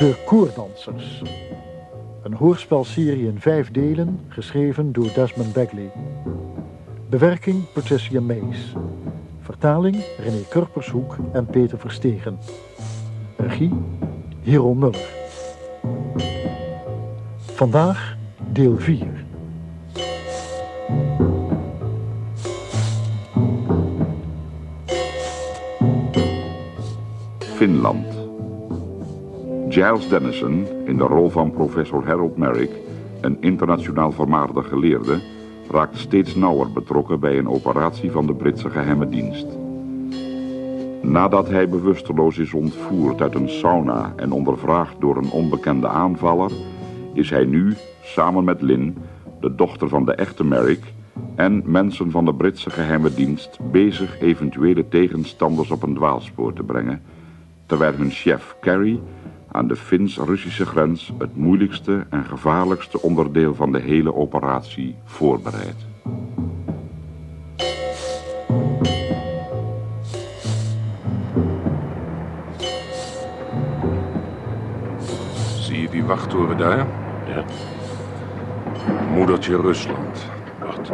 De Koerdansers. Een hoorspelserie in vijf delen, geschreven door Desmond Bagley. Bewerking Patricia Mays. Vertaling René Kurpershoek en Peter Verstegen. Regie Hero Muller. Vandaag deel 4. Finland. Giles Dennison, in de rol van professor Harold Merrick, een internationaal vermaarde geleerde, raakt steeds nauwer betrokken bij een operatie van de Britse geheime dienst. Nadat hij bewusteloos is ontvoerd uit een sauna en ondervraagd door een onbekende aanvaller, is hij nu, samen met Lynn, de dochter van de echte Merrick, en mensen van de Britse geheime dienst bezig eventuele tegenstanders op een dwaalspoor te brengen, terwijl hun chef Carrie aan de Fins-Russische grens het moeilijkste en gevaarlijkste onderdeel van de hele operatie voorbereidt. Zie je die wachttoren daar? Ja. Moedertje Rusland. Wacht.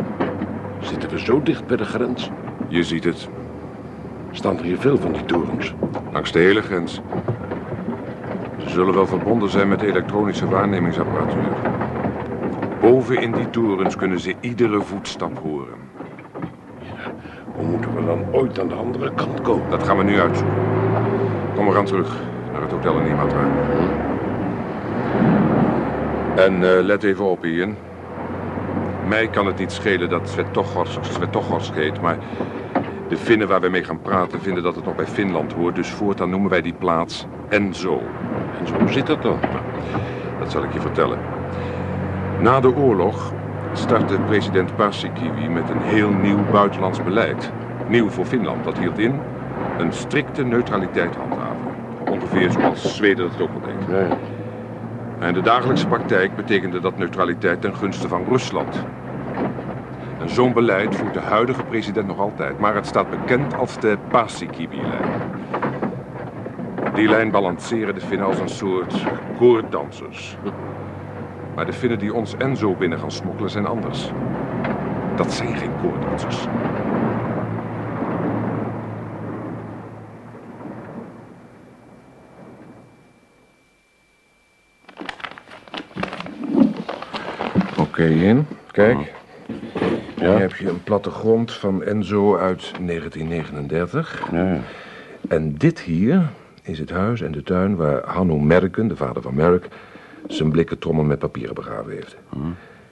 Zitten we zo dicht bij de grens? Je ziet het. Staan er hier veel van die torens? Langs de hele grens. Zullen wel verbonden zijn met elektronische waarnemingsapparatuur. Boven in die torens kunnen ze iedere voetstap horen. Hoe moeten we dan ooit aan de andere kant komen? Dat gaan we nu uitzoeken. Kom, we gaan terug naar het hotel in Imatra. En eh, let even op, Ian. Mij kan het niet schelen dat Svetogorsк Svetogorsk heet, maar de Finnen waar we mee gaan praten vinden dat het nog bij Finland hoort. Dus voortaan noemen wij die plaats Enzo. En zo zit dat dan. Dat zal ik je vertellen. Na de oorlog startte president Paasikivi met een heel nieuw buitenlands beleid. Nieuw voor Finland. Dat hield in een strikte neutraliteit handhaven. Ongeveer zoals Zweden dat ook al deed. En de dagelijkse praktijk betekende dat neutraliteit ten gunste van Rusland. En zo'n beleid voert de huidige president nog altijd, maar het staat bekend als de Paasikivi-lijn. Die lijn balanceren de Finnen als een soort koorddansers. Maar de Finnen die ons Enzo binnen gaan smokkelen zijn anders. Dat zijn geen koorddansers. Oké, in. Kijk. Ja. Hier heb je een plattegrond van Enzo uit 1939. Ja. En dit hier is het huis en de tuin waar Hanno Merken, de vader van Merk, zijn blikken trommel met papieren begraven heeft.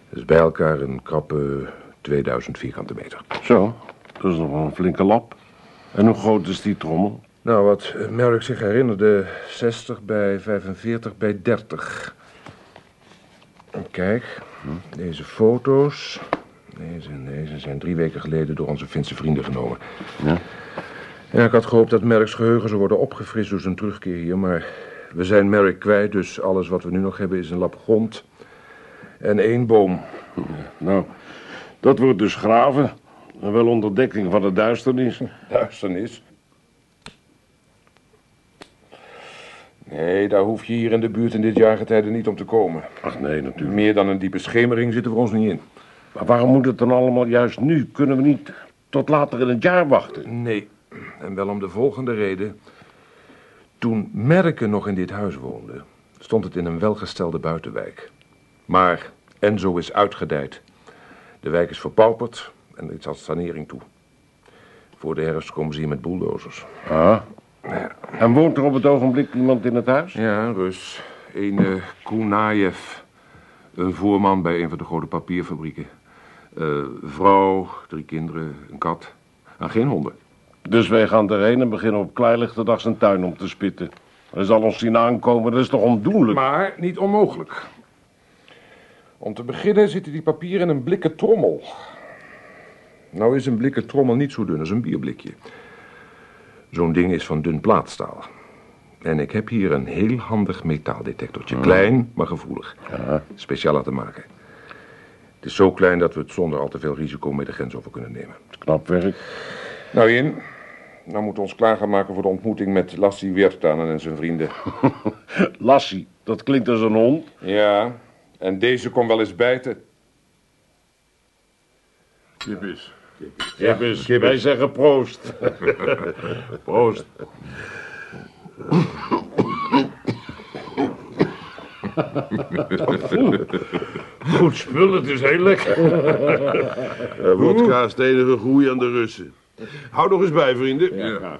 Dus bij elkaar een krappe 2000 vierkante meter. Zo, dat is nog wel een flinke lap. En hoe groot is die trommel? Nou, wat Merk zich herinnerde, 60 bij 45 bij 30. En Kijk, deze foto's. Deze en deze zijn drie weken geleden door onze Finse vrienden genomen. Ja. Ja, ik had gehoopt dat Merks geheugen zou worden opgefrist door zijn terugkeer hier, maar we zijn Merk kwijt, dus alles wat we nu nog hebben is een lap grond en één boom. Nou, dat wordt dus graven. En wel onder dekking van de duisternis. Duisternis. Nee, daar hoef je hier in de buurt in dit jaargetijde niet om te komen. Ach nee, natuurlijk. Meer dan een diepe schemering zitten we ons niet in. Maar waarom moet het dan allemaal juist nu? Kunnen we niet tot later in het jaar wachten? Nee, en wel om de volgende reden. Toen Merken nog in dit huis woonde, stond het in een welgestelde buitenwijk. Maar Enzo is uitgedijd. De wijk is verpauperd en er is al sanering toe. Voor de herfst komen ze hier met bulldozers. Ah. En woont er op het ogenblik iemand in het huis? Ja, Rus. Een uh, Kunaev. Een voorman bij een van de grote papierfabrieken. Eh, vrouw, drie kinderen, een kat. En geen honden. Dus wij gaan erheen en beginnen op klaarlichte dag zijn tuin om te spitten. Hij zal ons zien aankomen, dat is toch ondoenlijk? Maar niet onmogelijk. Om te beginnen zitten die papieren in een blikken trommel. Nou is een blikken trommel niet zo dun als een bierblikje. Zo'n ding is van dun plaatstaal. En ik heb hier een heel handig metaaldetectortje. Klein, maar gevoelig. Ja. Speciaal laten maken. Het is zo klein dat we het zonder al te veel risico met de grens over kunnen nemen. Knap werk. Nou, in. Nou moeten we ons klaar gaan maken voor de ontmoeting met Lassie Weertanen en zijn vrienden. Lassie, dat klinkt als een hond. Ja, en deze kon wel eens bijten. Kip is. Ja, dus wij zeggen proost. proost. Goed spul, het is heel lekker. Uh, wodka is het enige groei aan de Russen. Hou nog eens bij, vrienden. Ja.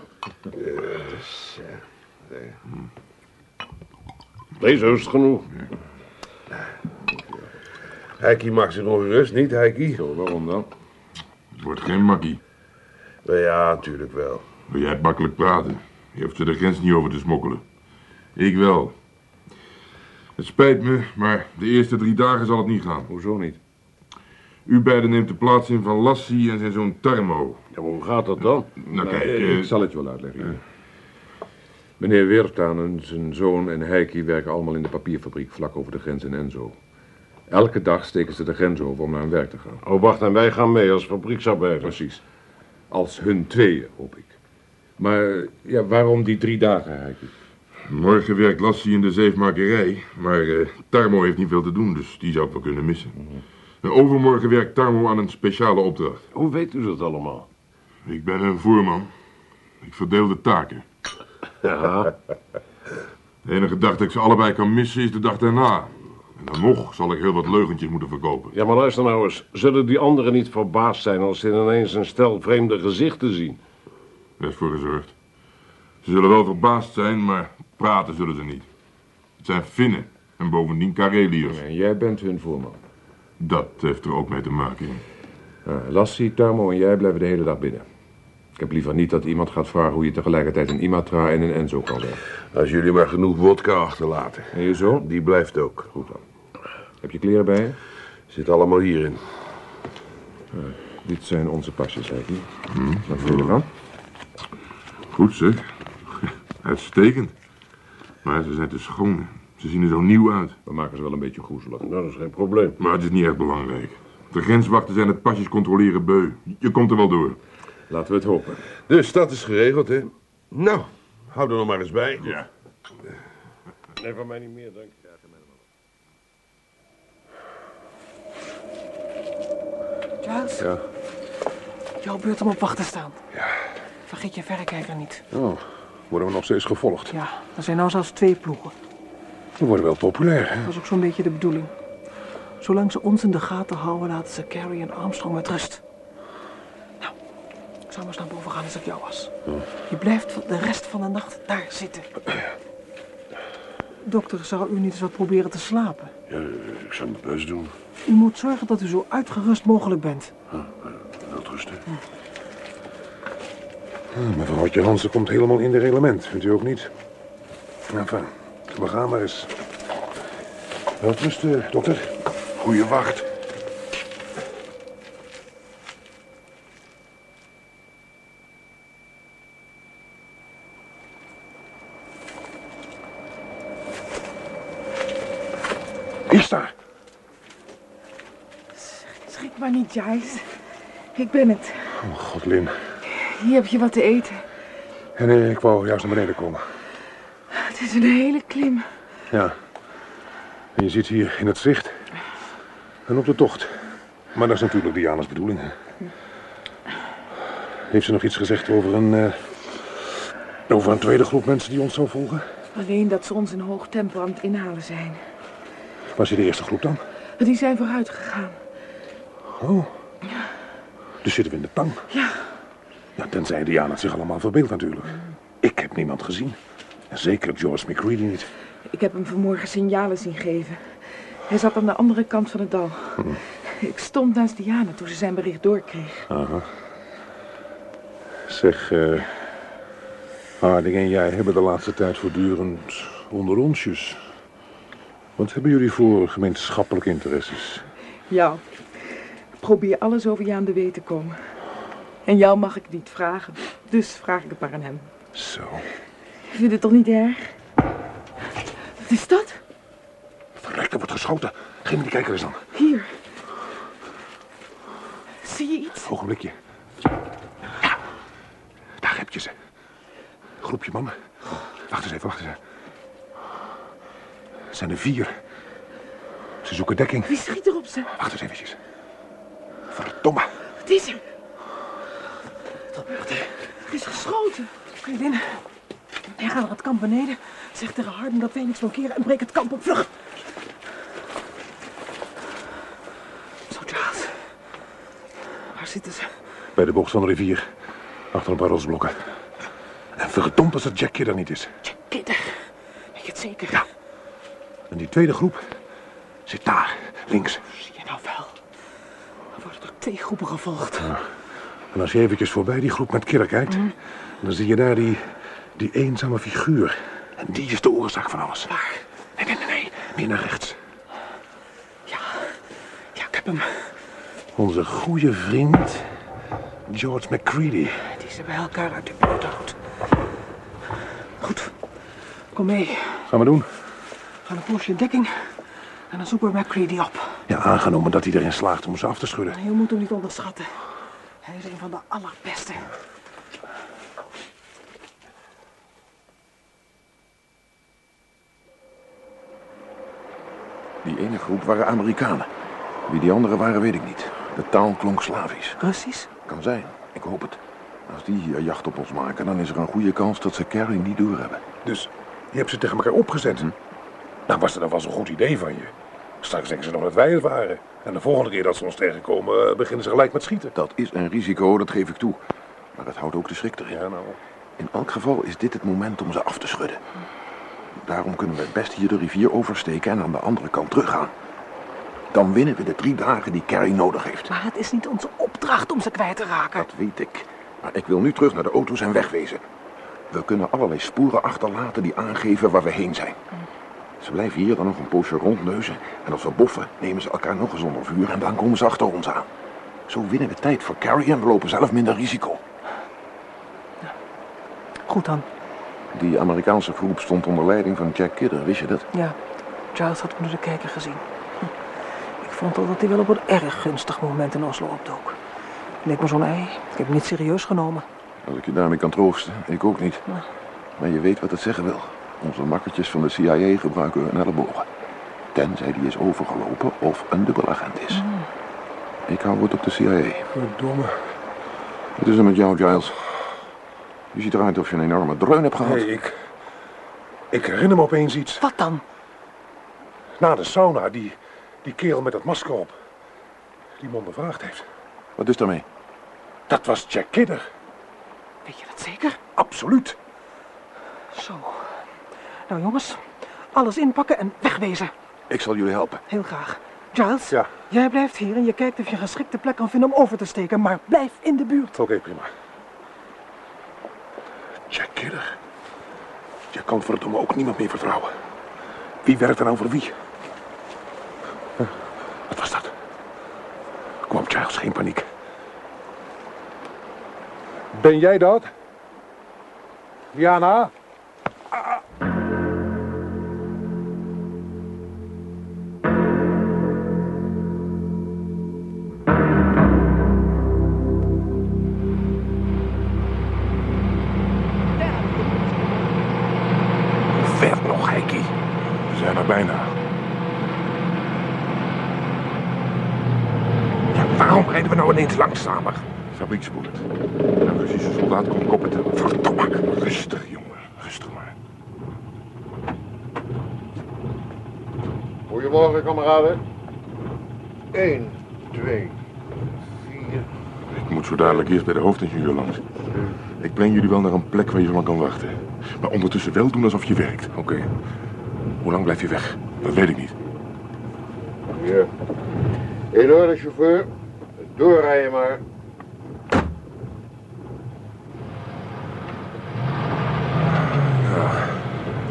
Deze is genoeg. Heiki maakt zich nog rust, niet, Heiki? Zo, waarom dan? Het wordt geen makkie. Nou ja, natuurlijk wel. Wil jij makkelijk praten? Je hoeft er de grens niet over te smokkelen. Ik wel. Het spijt me, maar de eerste drie dagen zal het niet gaan. Hoezo niet? U beiden neemt de plaats in van Lassie en zijn zoon Tarmo. Ja, maar hoe gaat dat dan? Nou kijk, Eh, eh, ik zal het je wel uitleggen. Meneer Weertanen, zijn zoon en Heiki werken allemaal in de papierfabriek vlak over de grens in Enzo. Elke dag steken ze de grens over om naar hun werk te gaan. Oh, wacht, en wij gaan mee als fabrieksarbeiders. Precies. Als hun tweeën, hoop ik. Maar ja, waarom die drie dagen, Heiki? morgen werkt Lassie in de zeefmakerij, maar eh, Tarmo heeft niet veel te doen, dus die zou ik wel kunnen missen. En overmorgen werkt Tarmo aan een speciale opdracht. Hoe weet u dat allemaal? Ik ben een voerman. Ik verdeel de taken. Ja, De enige dag dat ik ze allebei kan missen is de dag daarna. En dan nog zal ik heel wat leugentjes moeten verkopen. ja, maar luister nou eens. Zullen die anderen niet verbaasd zijn als ze ineens een stel vreemde gezichten zien? Daar is voor gezorgd. Ze zullen wel verbaasd zijn, maar praten zullen ze niet. Het zijn Finnen en bovendien Kareliërs. En jij bent hun voorman. Dat heeft er ook mee te maken. Uh, Lassie, Tarmo en jij blijven de hele dag binnen. Ik heb liever niet dat iemand gaat vragen hoe je tegelijkertijd in Imatra en in Enzo kan werken. Als jullie maar genoeg wodka achterlaten. En je zoon? Die blijft ook. Goed dan. Heb je kleren bij je? Zit allemaal hierin. Dit zijn onze pasjes, Heiki. Wat vind je ervan? Goed zeg. Uitstekend. Maar ze zijn te schoon. Ze zien er zo nieuw uit. We maken ze wel een beetje groezelig. Nou, dat is geen probleem. Maar het is niet echt belangrijk. De grenswachten zijn het pasjes controleren beu. Je komt er wel door. Laten we het hopen. Dus dat is geregeld, hè? Nou, hou er nog maar eens bij. Ja. Nee, van mij niet meer, dank je. Giles? Ja. Jouw beurt om op wacht te staan. Ja. Vergeet je verrekijker niet. Oh, worden we nog steeds gevolgd. Ja, er zijn nou zelfs twee ploegen. We worden wel populair, hè? Dat is ook zo'n beetje de bedoeling. Zolang ze ons in de gaten houden, laten ze Carrie en Armstrong met rust. Nou, ik zou maar eens naar boven gaan als ik jou was. Je blijft de rest van de nacht daar zitten. Dokter, zou u niet eens wat proberen te slapen? Ja, ik zal mijn best doen. U moet zorgen dat u zo uitgerust mogelijk bent. Wilt rusten. Ah, mevrouwtje Hansen komt helemaal in de reglement, vindt u ook niet? Enfin, we gaan maar eens. Wel rusten, dokter. Goeie wacht. Wie is daar? Schrik maar niet, Giles. Ik ben het. Oh, godlin. Hier heb je wat te eten. En eh, ik wou juist naar beneden komen. Het is een hele klim. Ja. En je zit hier in het zicht. En op de tocht. Maar dat is natuurlijk Diana's bedoeling. Hè? Heeft ze nog iets gezegd over een... eh, over een tweede groep mensen die ons zou volgen? Alleen dat ze ons in hoog tempo aan het inhalen zijn. Was je de eerste groep dan? Die zijn vooruit gegaan. Oh. Dus zitten we in de tang? Ja. Ja, tenzij Diana het zich allemaal verbeeldt natuurlijk. Ik heb niemand gezien. Zeker George McCready niet. Ik heb hem vanmorgen signalen zien geven. Hij zat aan de andere kant van het dal. Ik stond naast Diana toen ze zijn bericht doorkreeg. Aha. Zeg, eh Harding en jij hebben de laatste tijd voortdurend onder onsjes. Wat hebben jullie voor gemeenschappelijke interesses? Ja. Ik probeer alles over je aan de weet te komen. En jou mag ik niet vragen. Dus vraag ik het maar aan hem. Zo. Je vindt het toch niet erg? Wat is dat? Verrek, er wordt geschoten. Geen die kijker eens aan. Hier. Zie je iets? Ogenblikje. Ja. Daar heb je eventjes. Groepje mannen. Wacht eens even, wacht eens even. Het zijn er vier. Ze zoeken dekking. Wie schiet er op ze? Wacht eens eventjes. Verdomme. Wat is er? Wat er? Er is geschoten. Vriendin, jij gaat naar het kamp beneden. Zeg tegen Harden dat wij niks blokkeren en breek het kamp op vlucht. Zo, Charles. Waar zitten ze? Bij de bocht van de rivier. Achter een paar rotsblokken. En verdomd als het Jack Kidder niet is. Jack Kidder. Weet je het zeker? Ja. En die tweede groep zit daar, links. Zie je nou wel? Er worden door twee groepen gevolgd. En als je eventjes voorbij die groep met Kidder kijkt... dan zie je daar die, die eenzame figuur. En die is de oorzaak van alles. Waar? Nee, nee, nee, nee. Meer naar rechts. Ja. Ja, ik heb hem. Onze goede vriend George McCready. Die ze bij elkaar uit de buurt houdt. Goed. Kom mee. Gaan we doen? We gaan een poosje in dekking. En dan zoeken we McCready op. Ja, aangenomen dat hij erin slaagt om ze af te schudden. Je moet hem niet onderschatten. Hij is een van de allerbeste. Die ene groep waren Amerikanen. Wie die anderen waren, weet ik niet. De taal klonk Slavisch. Russisch? Kan zijn. Ik hoop het. Als die hier jacht op ons maken, dan is er een goede kans dat ze Carrie niet doorhebben. Dus je hebt ze tegen elkaar opgezet. Nou, was dat dan wel zo'n goed idee van je? Straks denken ze nog dat wij het waren. En de volgende keer dat ze ons tegenkomen, eh, beginnen ze gelijk met schieten. Dat is een risico, dat geef ik toe. Maar het houdt ook de schrik erin. Ja, nou. In elk geval is dit het moment om ze af te schudden. Daarom kunnen we het best hier de rivier oversteken en aan de andere kant teruggaan. Dan winnen we de drie dagen die Carrie nodig heeft. Maar het is niet onze opdracht om ze kwijt te raken. Dat weet ik. Maar ik wil nu terug naar de auto's en wegwezen. We kunnen allerlei sporen achterlaten die aangeven waar we heen zijn. Ze blijven hier dan nog een poosje rondneuzen. En als we boffen, nemen ze elkaar nog eens onder vuur en dan komen ze achter ons aan. Zo winnen we tijd voor Carrie en we lopen zelf minder risico. Goed dan. Die Amerikaanse groep stond onder leiding van Jack Kidder, wist je dat? Ja, Charles had onder de kijker gezien. Hm. Ik vond al dat hij wel op een erg gunstig moment in Oslo opdook. Leek me zo'n ei. Ik heb hem niet serieus genomen. Als ik je daarmee kan troosten, ik ook niet. Ja. Maar je weet wat het zeggen wil. Onze makkertjes van de CIA gebruiken hun ellebogen. Tenzij die is overgelopen of een dubbelagent is. Ik hou het op de CIA. Verdomme. Wat is er met jou, Giles? Je ziet eruit of je een enorme dreun hebt gehad. Nee, ik... Ik herinner me opeens iets. Wat dan? Na de sauna, die, die kerel met dat masker op. Die me ondervraagd heeft. Wat is daarmee? Dat was Jack Kidder. Weet je dat zeker? Absoluut. Zo. Nou jongens, alles inpakken en wegwezen. Ik zal jullie helpen. Heel graag. Giles, Ja. jij blijft hier en je kijkt of je een geschikte plek kan vinden om over te steken. Maar blijf in de buurt. Oké, prima. Kidder. Je kan verdomme ook niemand meer vertrouwen. Wie werkt er nou voor wie? Wat was dat? Kom op, Giles, geen paniek. Ben jij dat? Jana? Goedemorgen, kameraden. 1, 2, 4. Ik moet zo dadelijk eerst bij de hoofdingenieur langs. Ik breng jullie wel naar een plek waar je zo lang kan wachten. Maar ondertussen wel doen alsof je werkt. Oké. Hoe lang blijf je weg? Dat weet ik niet. Ja. In orde, chauffeur. Doorrijden maar.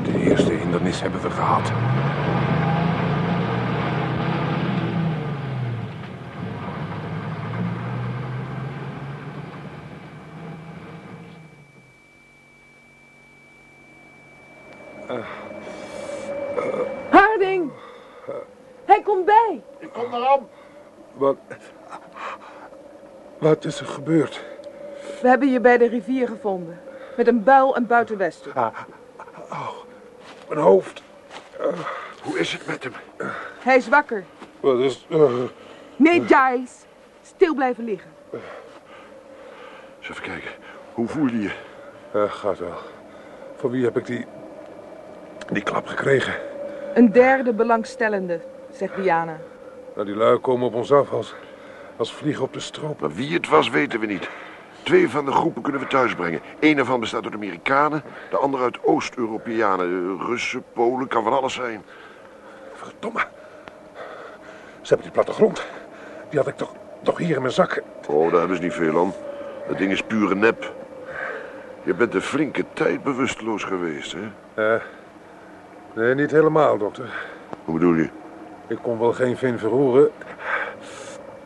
De eerste hindernis hebben we gehad. Harding! Hij komt bij. Ik kom eraan. Wat... Wat is er gebeurd? We hebben je bij de rivier gevonden. Met een buil en buitenwesten. Mijn hoofd. Hoe is het met hem? Hij is wakker. Wat is... eh, Nee, Giles. Stil blijven liggen. Eens even kijken. Hoe voel je je? eh, gaat wel. Van wie heb ik die... die klap gekregen? Een derde belangstellende, zegt Diana. Nou, die lui komen op ons af als, als vliegen op de stroop. Maar wie het was, weten we niet. Twee van de groepen kunnen we thuisbrengen. Eén ervan bestaat uit Amerikanen, de andere uit Oost-Europeanen. Russen, Polen, kan van alles zijn. Verdomme. Ze hebben die plattegrond. Die had ik toch, toch hier in mijn zak. Oh, daar hebben ze niet veel aan. Dat ding is pure nep. Je bent een flinke tijd bewusteloos geweest, hè? Eh, nee, niet helemaal, dokter. Hoe bedoel je? Ik kon wel geen vin verroeren.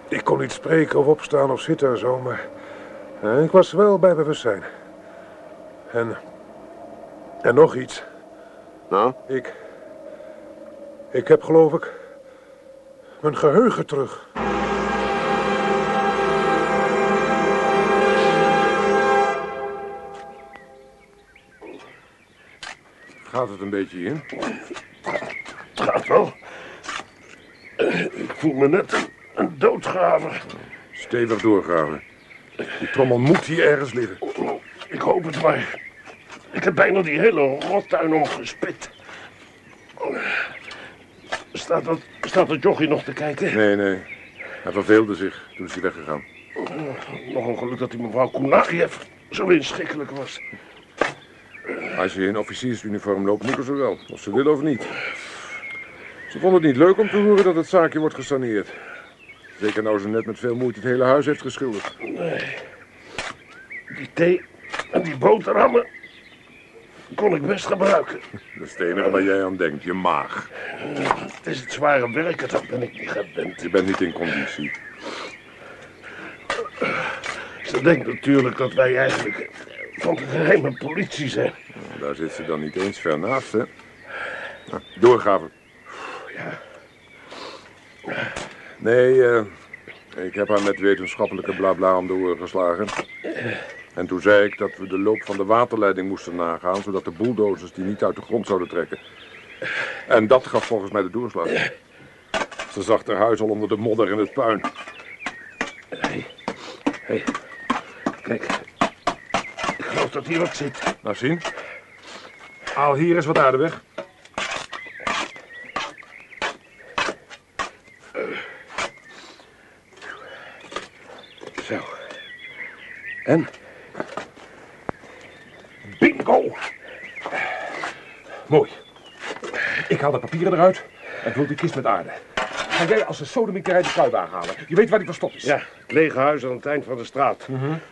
Ik kon niet spreken of opstaan of zitten en zo, maar... eh, ik was wel bij bewustzijn. En... En nog iets. Nou? Ik... Ik heb, geloof ik... mijn geheugen terug. Gaat het een beetje in? Het gaat wel. Ik voel me net een doodgraver. Stevig doorgraven. Die trommel moet hier ergens liggen. Ik hoop het maar. Ik heb bijna die hele rottuin omgespit. Staat dat, staat dat jochie nog te kijken? Nee, nee. Hij verveelde zich. Toen is hij weggegaan. Nog een geluk dat die mevrouw Koenagiev zo inschikkelijk was. Als je in officiersuniform loopt, moeten ze wel. Of ze willen of niet. Ze vonden het niet leuk om te horen dat het zaakje wordt gesaneerd. Zeker nou ze net met veel moeite het hele huis heeft geschilderd. Nee. Die thee en die boterhammen kon ik best gebruiken. Dat is het enige waar jij aan denkt, je maag. Het is het zware werken, dat ben ik niet gewend. Je bent niet in conditie. Ze denkt natuurlijk dat wij eigenlijk van de geheime politie zijn. Daar zit ze dan niet eens ver naast, hè? Nou, doorgaven. Ja. Nee, eh, ik heb haar met wetenschappelijke blabla om de oren geslagen. En toen zei ik dat we de loop van de waterleiding moesten nagaan... zodat de bulldozers die niet uit de grond zouden trekken. En dat gaf volgens mij de doorslag. Ze zag haar huis al onder de modder en het puin. Hé, hey. kijk. Ik geloof dat hier wat zit. Nou, zien. Haal hier eens wat aarde weg. Zo. En? Bingo! Mooi. Ik haal de papieren eruit en vul die kist met aarde. Ga jij als een sodemieterij de kuip aanhalen? Je weet waar die verstopt is. Ja, het lege huis aan het eind van de straat.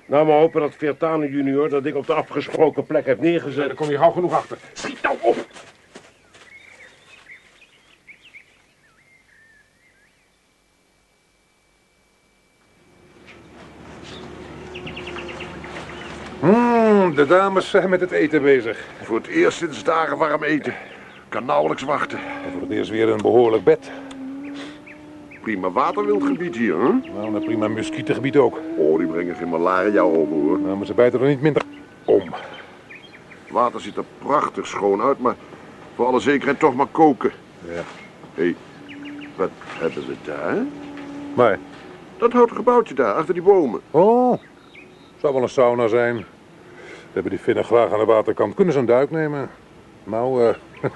Nou, maar hopen dat Vertane junior dat ding op de afgesproken plek heeft Nee, neergezet. daar kom je gauw genoeg achter. Schiet nou op! Hmm, de dames zijn met het eten bezig. Voor het eerst sinds dagen warm eten. Kan nauwelijks wachten. En voor het eerst weer een behoorlijk bed. Prima waterwildgebied hier, hè? Nou, een prima muskietengebied ook. Oh, die brengen geen malaria over, hoor. Nou, maar ze bijten er niet minder om. Water ziet er prachtig schoon uit, maar voor alle zekerheid toch maar koken. Ja. Hé, hey, wat hebben we daar? Maar, Dat houten gebouwtje daar, achter die bomen. oh, zou wel een sauna zijn. We hebben die vinnen graag aan de waterkant. Kunnen ze een duik nemen? Nou, eh,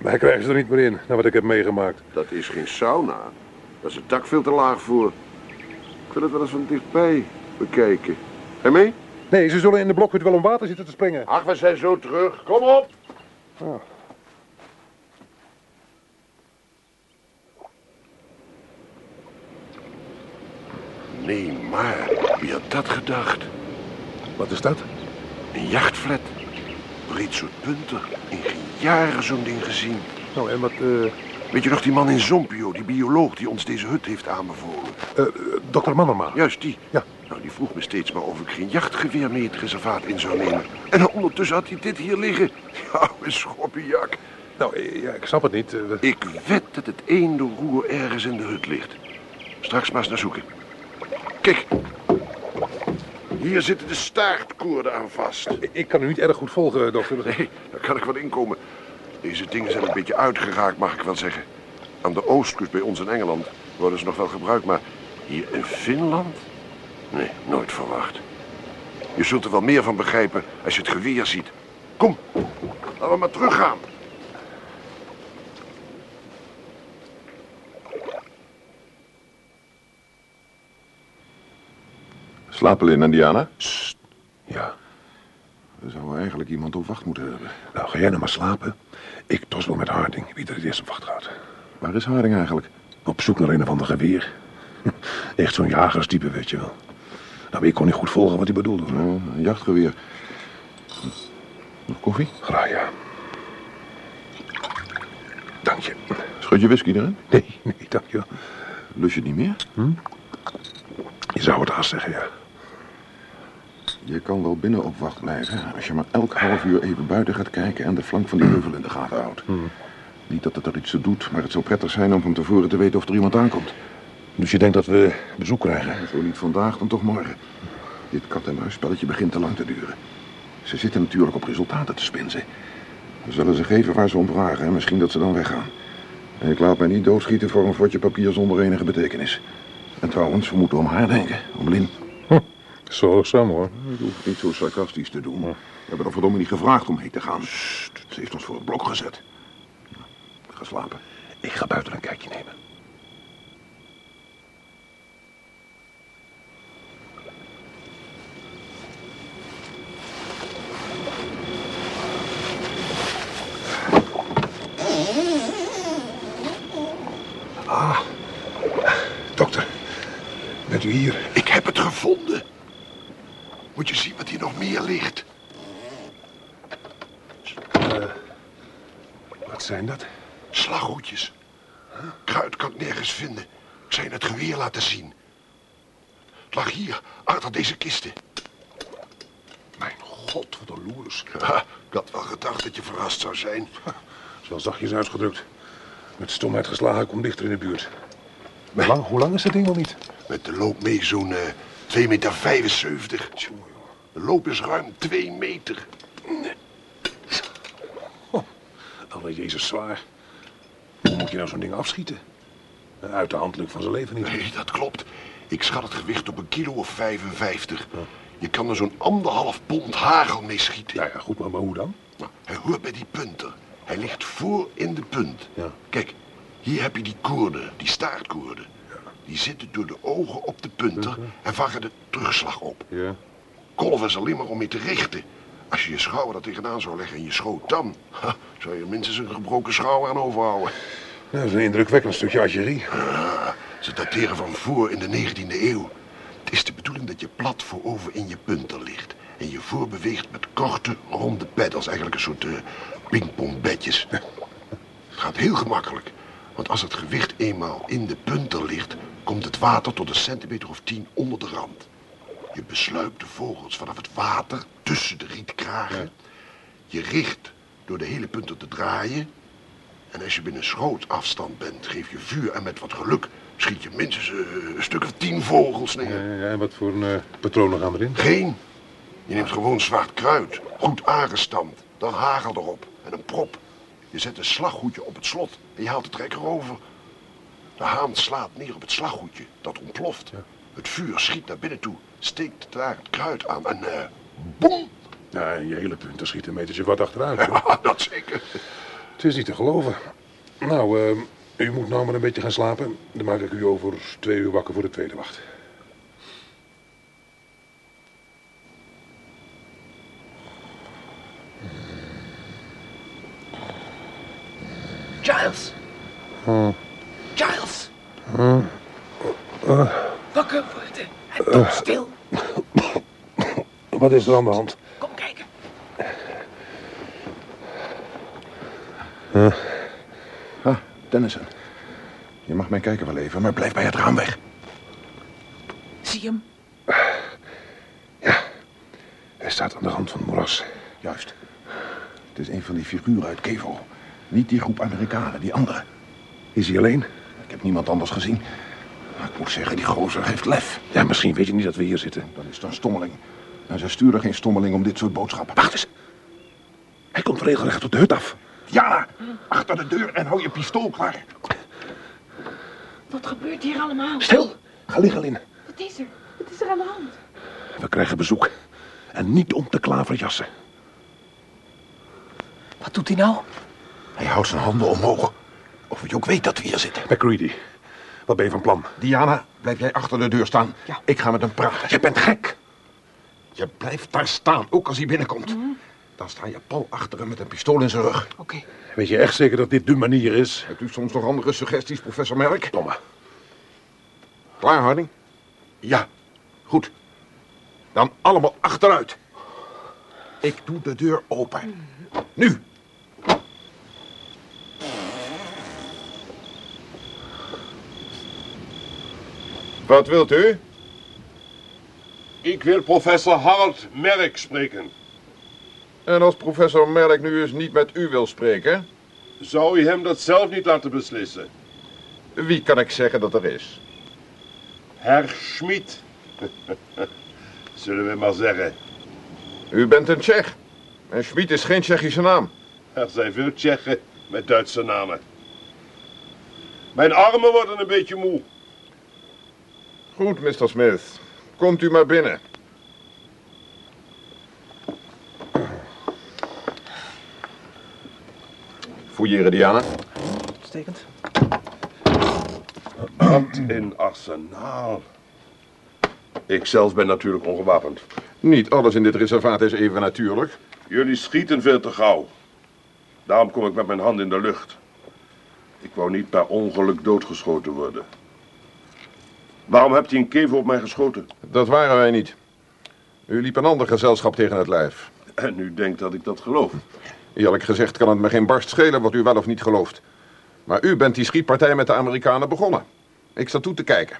wij krijgen ze er niet meer in, naar wat ik heb meegemaakt. Dat is geen sauna. Daar is het dak veel te laag voor. Ik wil het wel eens van dichtbij bekijken. Je mee? Nee, ze zullen in de blokhut wel om water zitten te springen. Ach, we zijn zo terug. Kom op. Nee, maar wie had dat gedacht? Wat is dat? Een jachtflat. Breed soort punten. In geen jaren zo'n ding gezien. Nou, en wat, eh, Weet je nog die man in Zompio, die bioloog die ons deze hut heeft aanbevolen? eh, dokter Mannerma. Juist die. Ja. Nou, die vroeg me steeds maar of ik geen jachtgeweer mee het reservaat in zou nemen. En ondertussen had hij dit hier liggen. Ja, een schoppenjak. Nou, ja, ik snap het niet. Ik wed dat het eendenroer ergens in de hut ligt. Straks maar eens naar zoeken. Kijk. Hier zitten de staartkoorden aan vast. Ik kan u niet erg goed volgen, dokter. Nee, daar kan ik wel inkomen. Deze dingen zijn een beetje uitgeraakt, mag ik wel zeggen. Aan de oostkust bij ons in Engeland worden ze nog wel gebruikt, maar hier in Finland? Nee, nooit verwacht. Je zult er wel meer van begrijpen als je het geweer ziet. Kom, laten we maar teruggaan. Slapen Lin en Diana? Ja, Er zou eigenlijk iemand op wacht moeten hebben. nou ga jij nou maar slapen. Ik tos wel met Harding, wie er het eerst op wacht gaat. Waar is Harding eigenlijk? Op zoek naar een of ander geweer. Echt zo'n jagerstype, weet je wel. Nou, ik kon niet goed volgen wat hij bedoelde. Oh, een jachtgeweer. Nog koffie? Graag, ja. Dank je. Schud je whisky erin? Nee, nee, dank je. Lust je het niet meer? Je zou het haast zeggen, ja. Je kan wel binnen op wacht blijven als je maar elk half uur even buiten gaat kijken en de flank van die heuvel in de gaten houdt. Niet dat het er iets toe doet, maar het zou prettig zijn om van tevoren te weten of er iemand aankomt. Dus je denkt dat we bezoek krijgen? Zo niet vandaag, dan toch morgen. Dit kat-en-muisspelletje begint te lang te duren. Ze zitten natuurlijk op resultaten te spinsen. We zullen ze geven waar ze om vragen en misschien dat ze dan weggaan. En ik laat mij niet doodschieten voor een vodje papier zonder enige betekenis. En trouwens, we moeten om haar denken, om Lin. Zorgzaam, hoor. Ik hoef niet zo sarcastisch te doen. We hebben er verdomme niet gevraagd om heen te gaan. Ze heeft ons voor het blok gezet. Ga slapen. Ik ga buiten een kijkje nemen. Ah, dokter, bent u hier? Ik heb het gevonden. Moet je zien wat hier nog meer ligt. Wat zijn dat? Slaghoedjes. Kruid kan ik nergens vinden. Ik zou je het geweer laten zien. Het lag hier, achter deze kisten. Mijn god, wat een loers. Ja, ik had wel gedacht dat je verrast zou zijn. Dat is wel zachtjes uitgedrukt. Met stomheid geslagen komt dichter in de buurt. Hoe lang, hoe lang is dat ding wel niet? Met de loop mee zo'n eh 2,75 meter. 75. De loop is ruim 2 meter. Alle Jezus zwaar. Hoe moet je nou zo'n ding afschieten? Uit de hand lukt van zijn leven niet. Nee, dat klopt. Ik schat het gewicht op een kilo of 55. Je kan er zo'n anderhalf pond hagel mee schieten. Ja, ja, goed, maar, maar hoe dan? Nou, hij hoort bij die punter. Hij ligt voor in de punt. Ja. Kijk, hier heb je die koorden, die staartkoorden. Die zitten door de ogen op de punter en vangen de terugslag op. Ja. Kolf is alleen maar om je te richten. Als je je schouder er tegenaan zou leggen en je schoot dan... ha, zou je minstens een gebroken schouder aan overhouden. Nou, dat is een indrukwekkend stukje archerie. Ah, ze dateren van voor in de 19e eeuw. Het is de bedoeling dat je plat voorover in je punter ligt. En je voorbeweegt met korte, ronde peddels. Eigenlijk een soort eh, pingpongbedjes. Het gaat heel gemakkelijk. Want als het gewicht eenmaal in de punter ligt... komt het water tot een centimeter of tien onder de rand. Je besluipt de vogels vanaf het water tussen de rietkragen. Je richt door de hele punter te draaien. En als je binnen schootafstand bent, geef je vuur en met wat geluk schiet je minstens eh, een stuk of tien vogels neer. Ja, ja, en wat voor een eh, patronen gaan erin? Geen. Je neemt gewoon zwart kruid, goed aangestampt, dan hagel erop en een prop. Je zet een slaggoedje op het slot en je haalt de trekker over. De haan slaat neer op het slaggoedje, dat ontploft. Het vuur schiet naar binnen toe, steekt daar het kruid aan en eh boem! Ja, en je hele punten schiet een metertje wat achteruit. Ja, dat zeker. Het is niet te geloven. Nou, eh, u moet nou maar een beetje gaan slapen. Dan maak ik u over twee uur wakker voor de tweede wacht. Giles! Giles! Wakker worden en top stil. Wat is er aan de hand? Kom kijken. Ah, Dennison. Je mag mijn kijken wel even, maar blijf bij het raam weg. Zie je hem? Hij staat aan de rand van het moeras. Juist. Het is een van die figuren uit Kevo. Niet die groep Amerikanen, die andere. Is hij alleen? Ik heb niemand anders gezien. Maar Ik moet zeggen, die gozer heeft lef. Ja, misschien weet je niet dat we hier zitten. Dan is het een stommeling. En ze sturen geen stommeling om dit soort boodschappen. Wacht eens. Hij komt regelrecht op de hut af. Ja, achter de deur en hou je pistool klaar. Wat gebeurt hier allemaal? Stil. Ga liggen, Lin. Wat is er? Wat is er aan de hand? We krijgen bezoek. En niet om te klaverjassen. Wat doet hij nou? Hij houdt zijn handen omhoog. Of je ook weet dat we hier zitten. McCready, wat ben je van plan? Diana, blijf jij achter de deur staan. Ja. Ik ga met hem praten. Je bent gek. Je blijft daar staan, ook als hij binnenkomt. Dan sta je pal achter hem met een pistool in zijn rug. Oké. Weet je echt zeker dat dit de manier is? Hebt u soms nog andere suggesties, professor Merk? Domme. Klaar, Harding? Ja, goed. Dan allemaal achteruit. Ik doe de deur open. Nu. Wat wilt u? Ik wil professor Harold Merk spreken. En als professor Merk nu eens niet met u wil spreken, Zou u hem dat zelf niet laten beslissen? wie kan ik zeggen dat er is? Herr Schmid. Zullen we maar zeggen. U bent een Tsjech. En Schmid is geen Tsjechische naam. Er zijn veel Tsjechen met Duitse namen. Mijn armen worden een beetje moe. Goed, Mr. Smith. Komt u maar binnen. Fouilleren, Diana. Uitstekend. Wat in arsenaal. Ik zelf ben natuurlijk ongewapend. Niet alles in dit reservaat is even natuurlijk. Jullie schieten veel te gauw. Daarom kom ik met mijn hand in de lucht. Ik wou niet per ongeluk doodgeschoten worden. Waarom hebt u een kever op mij geschoten? Dat waren wij niet. U liep een ander gezelschap tegen het lijf. En u denkt dat ik dat geloof. Eerlijk gezegd kan het me geen barst schelen wat u wel of niet gelooft. Maar u bent die schietpartij met de Amerikanen begonnen. Ik zat toe te kijken.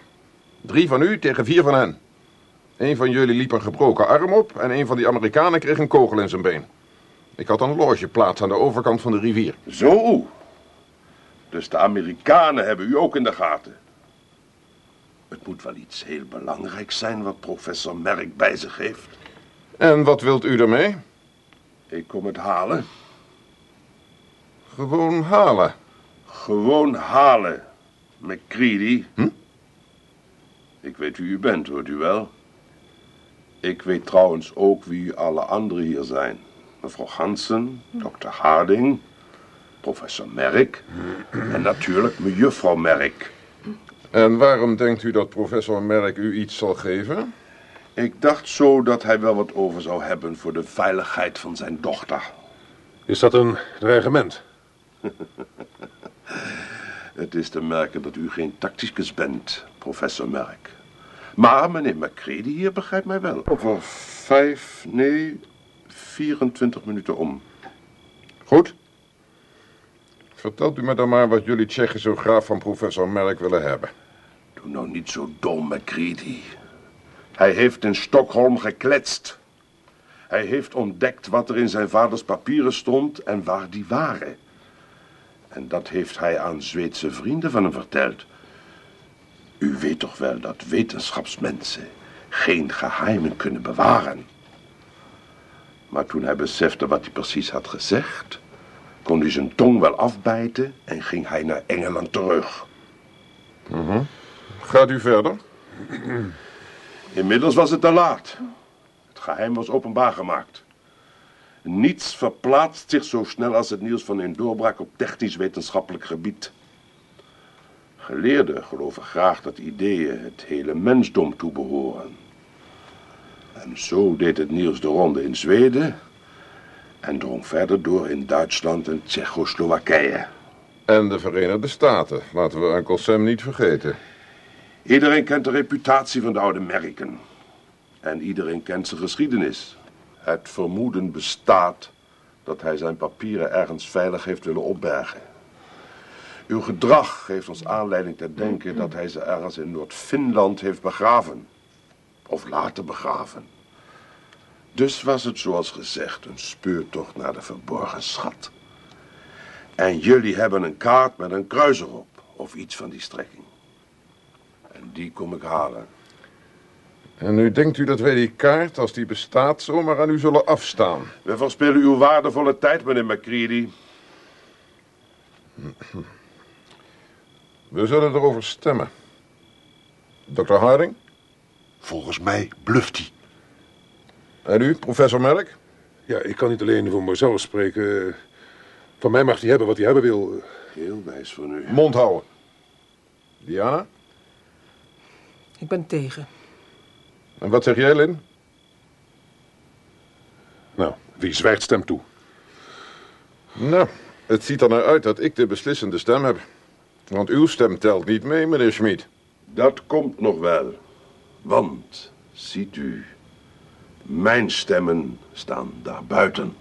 Drie van u tegen vier van hen. Een van jullie liep een gebroken arm op en een van die Amerikanen kreeg een kogel in zijn been. Ik had een logeplaats aan de overkant van de rivier. Zo. Dus de Amerikanen hebben u ook in de gaten. Het moet wel iets heel belangrijks zijn wat professor Merk bij zich heeft. En wat wilt u ermee? Ik kom het halen. Gewoon halen. Gewoon halen. McCready. Hm? Ik weet wie u bent, hoort u wel. Ik weet trouwens ook wie alle anderen hier zijn. Mevrouw Hansen, dokter Harding, professor Merk en natuurlijk mejuffrouw Merk. En waarom denkt u dat professor Merk u iets zal geven? Ik dacht zo dat hij wel wat over zou hebben voor de veiligheid van zijn dochter. Is dat een dreigement? Het is te merken dat u geen tacticus bent, professor Merk. Maar meneer McCready hier begrijpt mij wel. Over vijf, nee, 24 minuten om. Goed. Vertelt u me dan maar wat jullie Tsjechen zo graag van professor Merk willen hebben. Doe nou niet zo dom, McCready. Hij heeft in Stockholm gekletst. Hij heeft ontdekt wat er in zijn vaders papieren stond en waar die waren. En dat heeft hij aan Zweedse vrienden van hem verteld. U weet toch wel dat wetenschapsmensen geen geheimen kunnen bewaren. Maar toen hij besefte wat hij precies had gezegd, kon hij zijn tong wel afbijten en ging hij naar Engeland terug. Gaat u verder? Inmiddels was het te laat. Het geheim was openbaar gemaakt. Niets verplaatst zich zo snel als het nieuws van een doorbraak op technisch-wetenschappelijk gebied. Geleerden geloven graag dat ideeën het hele mensdom toebehoren. En zo deed het nieuws de ronde in Zweden en drong verder door in Duitsland en Tsjechoslowakije. En de Verenigde Staten. Laten we Uncle Sam niet vergeten. Iedereen kent de reputatie van de oude Merken. En iedereen kent zijn geschiedenis. Het vermoeden bestaat dat hij zijn papieren ergens veilig heeft willen opbergen. Uw gedrag geeft ons aanleiding te denken dat hij ze ergens in Noord-Finland heeft begraven. Of laten begraven. Dus was het zoals gezegd een speurtocht naar de verborgen schat. En jullie hebben een kaart met een kruis erop, of iets van die strekking. Die kom ik halen. En nu denkt u dat wij die kaart, als die bestaat, zomaar aan u zullen afstaan? We verspillen uw waardevolle tijd, meneer McCready. We zullen erover stemmen. Dr. Harding? Volgens mij bluft hij. En u, professor Merk? Ja, ik kan niet alleen voor mezelf spreken. Van mij mag hij hebben wat hij hebben wil. Heel wijs van u. Mond houden. Diana? Ik ben tegen. En wat zeg jij, Lin? Nou, wie zwijgt stemt toe. Nou, het ziet er naar uit dat ik de beslissende stem heb. Want uw stem telt niet mee, meneer Schmid. Dat komt nog wel. Want, ziet u, mijn stemmen staan daar buiten.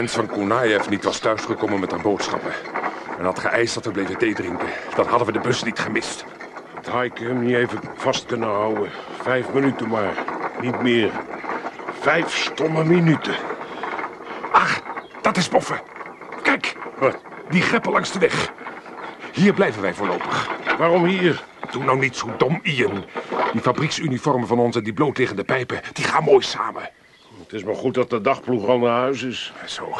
Mens van Kunaev niet was thuisgekomen met haar boodschappen... en had geëist dat we bleven thee drinken... dan hadden we de bus niet gemist. Had ik hem niet even vast kunnen houden. Vijf minuten maar, niet meer. Vijf stomme minuten. Ach, dat is boffen. Kijk, Wat? die greppel langs de weg. Hier blijven wij voorlopig. Waarom hier? Doe nou niet zo dom, Ian. Die fabrieksuniformen van ons en die blootliggende pijpen... die gaan mooi samen. Het is maar goed dat de dagploeg al naar huis is. Zo.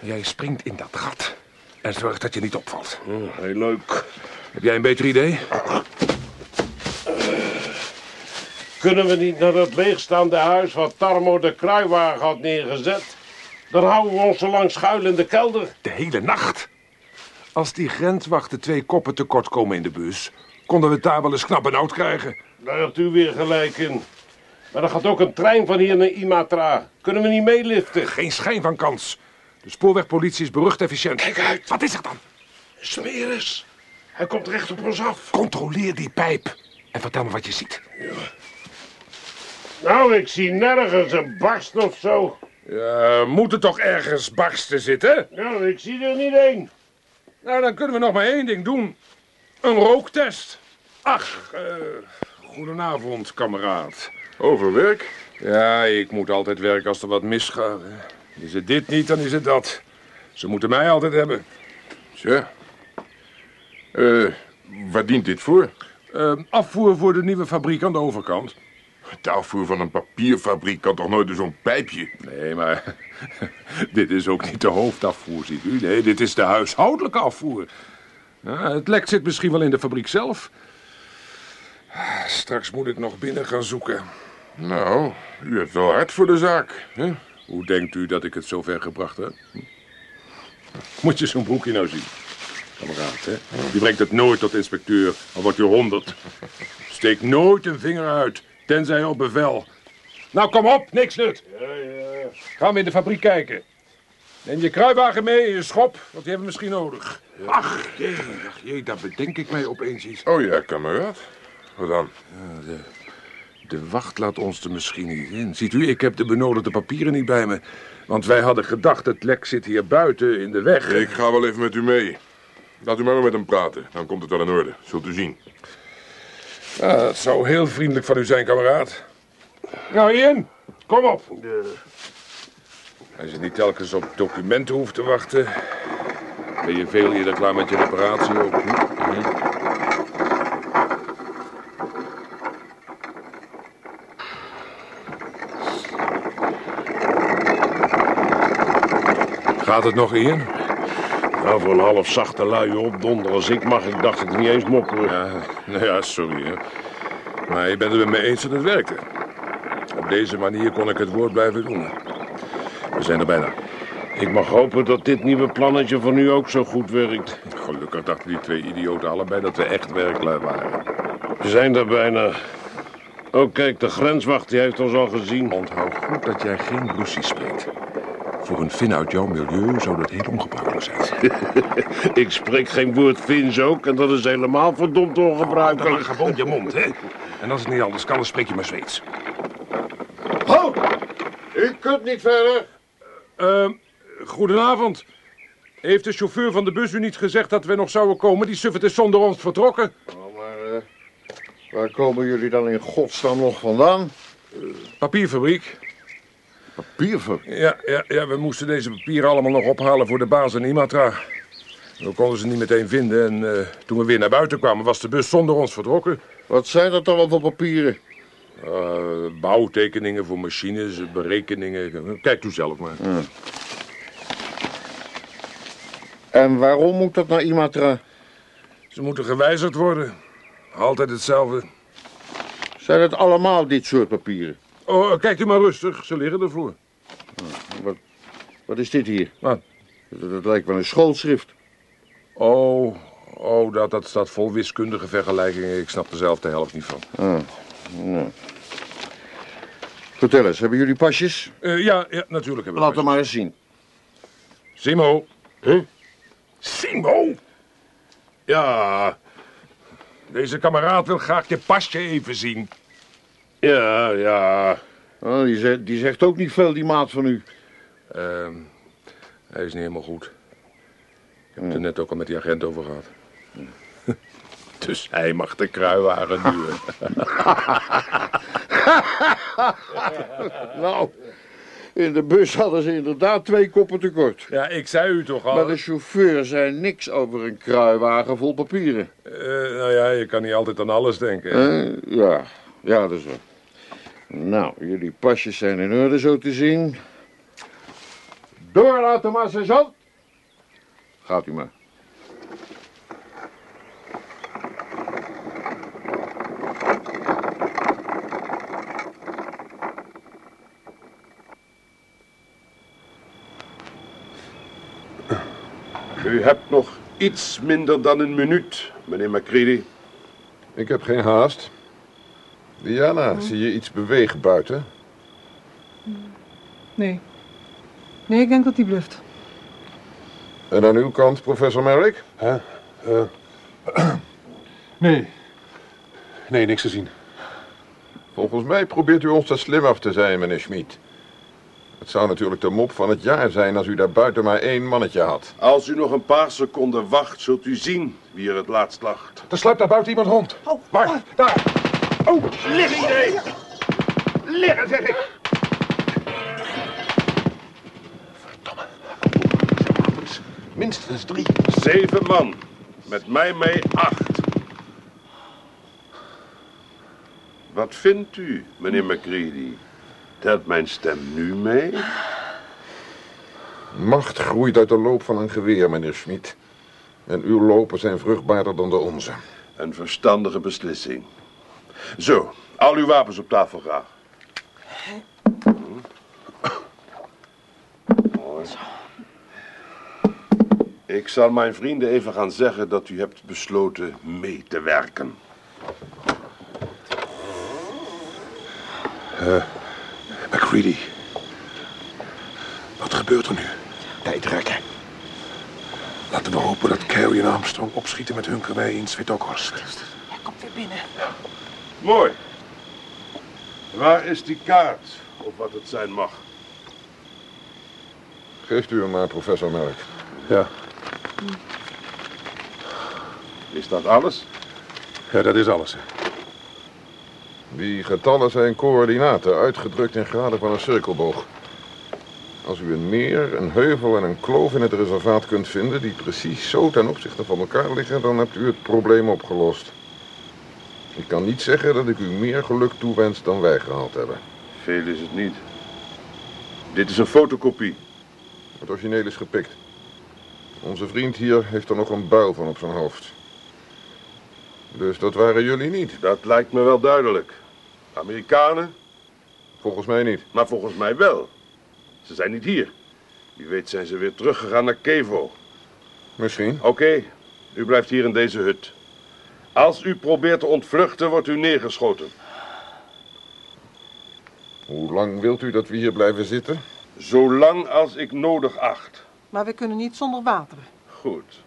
Jij springt in dat gat. En zorg dat je niet opvalt. Heel leuk. Heb jij een beter idee? Kunnen we niet naar dat leegstaande huis wat Tarmo de kruiwagen had neergezet? Dan houden we ons zo lang schuil in de kelder. De hele nacht. Als die grenswachten twee koppen tekort komen in de bus... konden we het daar wel eens knap en oud krijgen. Daar hebt u weer gelijk in. Maar er gaat ook een trein van hier naar Imatra. Kunnen we niet meeliften? Geen schijn van kans. De spoorwegpolitie is berucht efficiënt. Kijk uit. Wat is er dan? Smeris. Hij komt recht op ons af. Controleer die pijp. En vertel me wat je ziet. Nou, ik zie nergens een barst of zo. Ja, moet er toch ergens barsten zitten? Nou, ik zie er niet één. Nou, dan kunnen we nog maar één ding doen. Een rooktest. Ach, eh, goedenavond, kameraad. Overwerk? Ja, ik moet altijd werken als er wat misgaat. Is het dit niet, dan is het dat. Ze moeten mij altijd hebben. Tja. Eh, waar dient dit voor? Eh, afvoer voor de nieuwe fabriek aan de overkant. De afvoer van een papierfabriek kan toch nooit zo'n pijpje? Nee, maar dit is ook niet de hoofdafvoer, ziet u. Nee, dit is de huishoudelijke afvoer. Het lek zit misschien wel in de fabriek zelf. Ah, Straks moet ik nog binnen gaan zoeken. Nou, u hebt wel hard voor de zaak. Hè? Hoe denkt u dat ik het zover gebracht heb? Moet je zo'n broekje nou zien? Kameraad, hè? Die brengt het nooit tot inspecteur, al wordt u honderd. Steek nooit een vinger uit, tenzij op bevel. Nou, kom op, niks nut. Gaan we in de fabriek kijken. Neem je kruiwagen mee en je schop, want die hebben we misschien nodig. Ach, jee, ach, jee, daar bedenk ik mij opeens iets. Oh ja, kameraad. Wat dan? De, de wacht laat ons er misschien niet in. Ziet u, ik heb de benodigde papieren niet bij me. Want wij hadden gedacht, het lek zit hier buiten in de weg. Ik ga wel even met u mee. Laat u maar met hem praten. Dan komt het wel in orde. Zult u zien. Ja, dat zou heel vriendelijk van u zijn, kameraad. Nou, Ian, kom op. Als je niet telkens op documenten hoeft te wachten... ben je veel eerder klaar met je reparatie ook. Hm? Gaat het nog, Ian? Nou, voor een half zachte lui opdonder als ik mag, ik dacht ik niet eens mopperen. Ja, nou ja, sorry. Hè. Maar je bent het met me eens dat het werkte. Op deze manier kon ik het woord blijven doen. We zijn er bijna. Ik mag hopen dat dit nieuwe plannetje van u ook zo goed werkt. Gelukkig dachten die twee idioten allebei dat we echt werklui waren. We zijn er bijna. Oh, kijk, de grenswacht die heeft ons al gezien. Onthoud goed dat jij geen Russisch spreekt. Voor een Fin uit jouw milieu zou dat heel ongebruikelijk zijn. ik spreek geen woord Fins ook en dat is helemaal verdomd ongebruikelijk. Dan gewoon je mond, hè. En als het niet anders kan, dan spreek je maar Zweeds. Halt! U kunt niet verder. Uh, goedenavond. Heeft de chauffeur van de bus u niet gezegd dat we nog zouden komen? Die suffert is zonder ons vertrokken. Oh, maar eh, waar komen jullie dan in godsnaam nog vandaan? Papierfabriek. Papierfabriek? Ja, ja, ja, we moesten deze papieren allemaal nog ophalen voor de baas in Imatra. We konden ze niet meteen vinden en eh, toen we weer naar buiten kwamen was de bus zonder ons vertrokken. Wat zijn dat dan wel voor papieren? Uh, bouwtekeningen voor machines, berekeningen. Kijk toe zelf maar. Ja. En waarom moet dat naar Imatra? Ze moeten gewijzigd worden. Altijd hetzelfde. Zijn het allemaal dit soort papieren? Oh, kijk u maar rustig. Ze liggen ervoor. Wat, wat is dit hier? Wat? Dat, dat lijkt wel een schoolschrift. Oh, oh dat, dat staat vol wiskundige vergelijkingen. Ik snap er zelf de helft niet van. Ah, nou. Vertel eens, hebben jullie pasjes? Uh, ja, ja, natuurlijk hebben we Laat hem maar eens zien. Simo. Huh? Simo? Ja, deze kameraad wil graag je pasje even zien. Ja, ja. Oh, die, zegt, die zegt ook niet veel, die maat van u. Uh, hij is niet helemaal goed. Ik heb het er net ook al met die agent over gehad. Dus hij mag de kruiwagen duwen. nou, in de bus hadden ze inderdaad twee koppen tekort. Ja, ik zei u toch al. Maar de chauffeur zei niks over een kruiwagen vol papieren. Uh, nou ja, je kan niet altijd aan alles denken. Uh, ja, ja, dat is wel. Nou, jullie pasjes zijn in orde zo te zien. Door laten maar, sergeant. Gaat u maar. U hebt nog iets minder dan een minuut, meneer Macready. Ik heb geen haast. Diana, zie je iets bewegen buiten? Nee. Nee, ik denk dat hij bluft. En aan uw kant, professor Merrick? Huh? Uh, nee. Nee, niks te zien. Volgens mij probeert u ons te slim af te zijn, meneer Schmid. Het zou natuurlijk de mop van het jaar zijn als u daar buiten maar één mannetje had. Als u nog een paar seconden wacht, zult u zien wie er het laatst lacht. Er sluipt daar buiten iemand rond. Oh, Waar? oh. Daar. Oh, liggen idee! Liggen, zeg ik! Verdomme. Minstens drie. Zeven man. Met mij mee acht. Wat vindt u, meneer McCready? Telt mijn stem nu mee? Macht groeit uit de loop van een geweer, meneer Schmid. En uw lopen zijn vruchtbaarder dan de onze. Een verstandige beslissing. Zo, al uw wapens op tafel graag. Mooi. Ik zal mijn vrienden even gaan zeggen dat u hebt besloten mee te werken. Uh, McCready. Wat gebeurt er nu? Tijd rekken. Laten we hopen dat Carrie en Armstrong opschieten met hun karwei in Svetokhorsk. Hij komt weer binnen. Mooi. Waar is die kaart, of wat het zijn mag? Geeft u hem maar, professor Merck. Ja. Is dat alles? Ja, dat is alles. Die getallen zijn coördinaten, uitgedrukt in graden van een cirkelboog. Als u een meer, een heuvel en een kloof in het reservaat kunt vinden... die precies zo ten opzichte van elkaar liggen... dan hebt u het probleem opgelost. Ik kan niet zeggen dat ik u meer geluk toewens dan wij gehaald hebben. Veel is het niet. Dit is een fotokopie. Het origineel is gepikt. Onze vriend hier heeft er nog een buil van op zijn hoofd. Dus dat waren jullie niet? Dat lijkt me wel duidelijk. Amerikanen? Volgens mij niet. Maar volgens mij wel. Ze zijn niet hier. Wie weet zijn ze weer teruggegaan naar Kevo. Misschien. Oké, u blijft hier in deze hut. Als u probeert te ontvluchten, wordt u neergeschoten. Hoe lang wilt u dat we hier blijven zitten? Zolang als ik nodig acht. Maar we kunnen niet zonder water. Goed.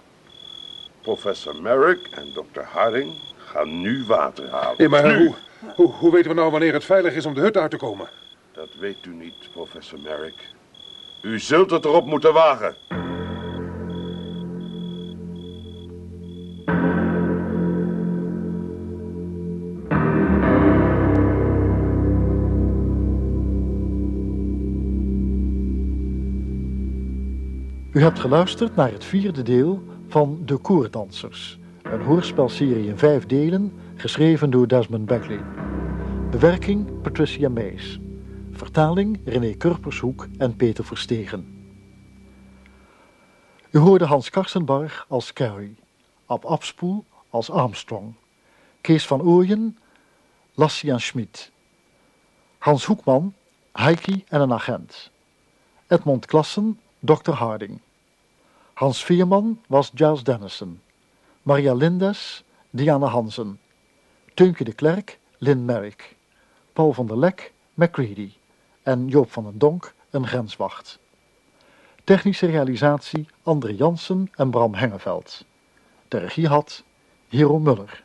Professor Merrick en dokter Harding gaan nu water halen. Ja, maar nu. hoe, hoe, hoe weten we nou wanneer het veilig is om de hut uit te komen? Dat weet u niet, professor Merrick. U zult het erop moeten wagen. U hebt geluisterd naar het vierde deel van De Koerdansers, een hoorspelserie in vijf delen, geschreven door Desmond Bagley. Bewerking Patricia Mees. Vertaling René Kurpershoek en Peter Verstegen. U hoorde Hans Karsenbarg als Carrie, Ab Abspoel als Armstrong, Kees van Ooyen, Lassian Schmid, Hans Hoekman, Heiki en een agent, Edmond Klassen, Dr. Harding, Hans Veerman was Giles Dennison, Maria Lindes, Diana Hansen, Teunke de Klerk, Lynn Merrick, Paul van der Lek, McCready en Joop van den Donk, een grenswacht. Technische realisatie André Jansen en Bram Hengeveld. De regie had Hero Muller.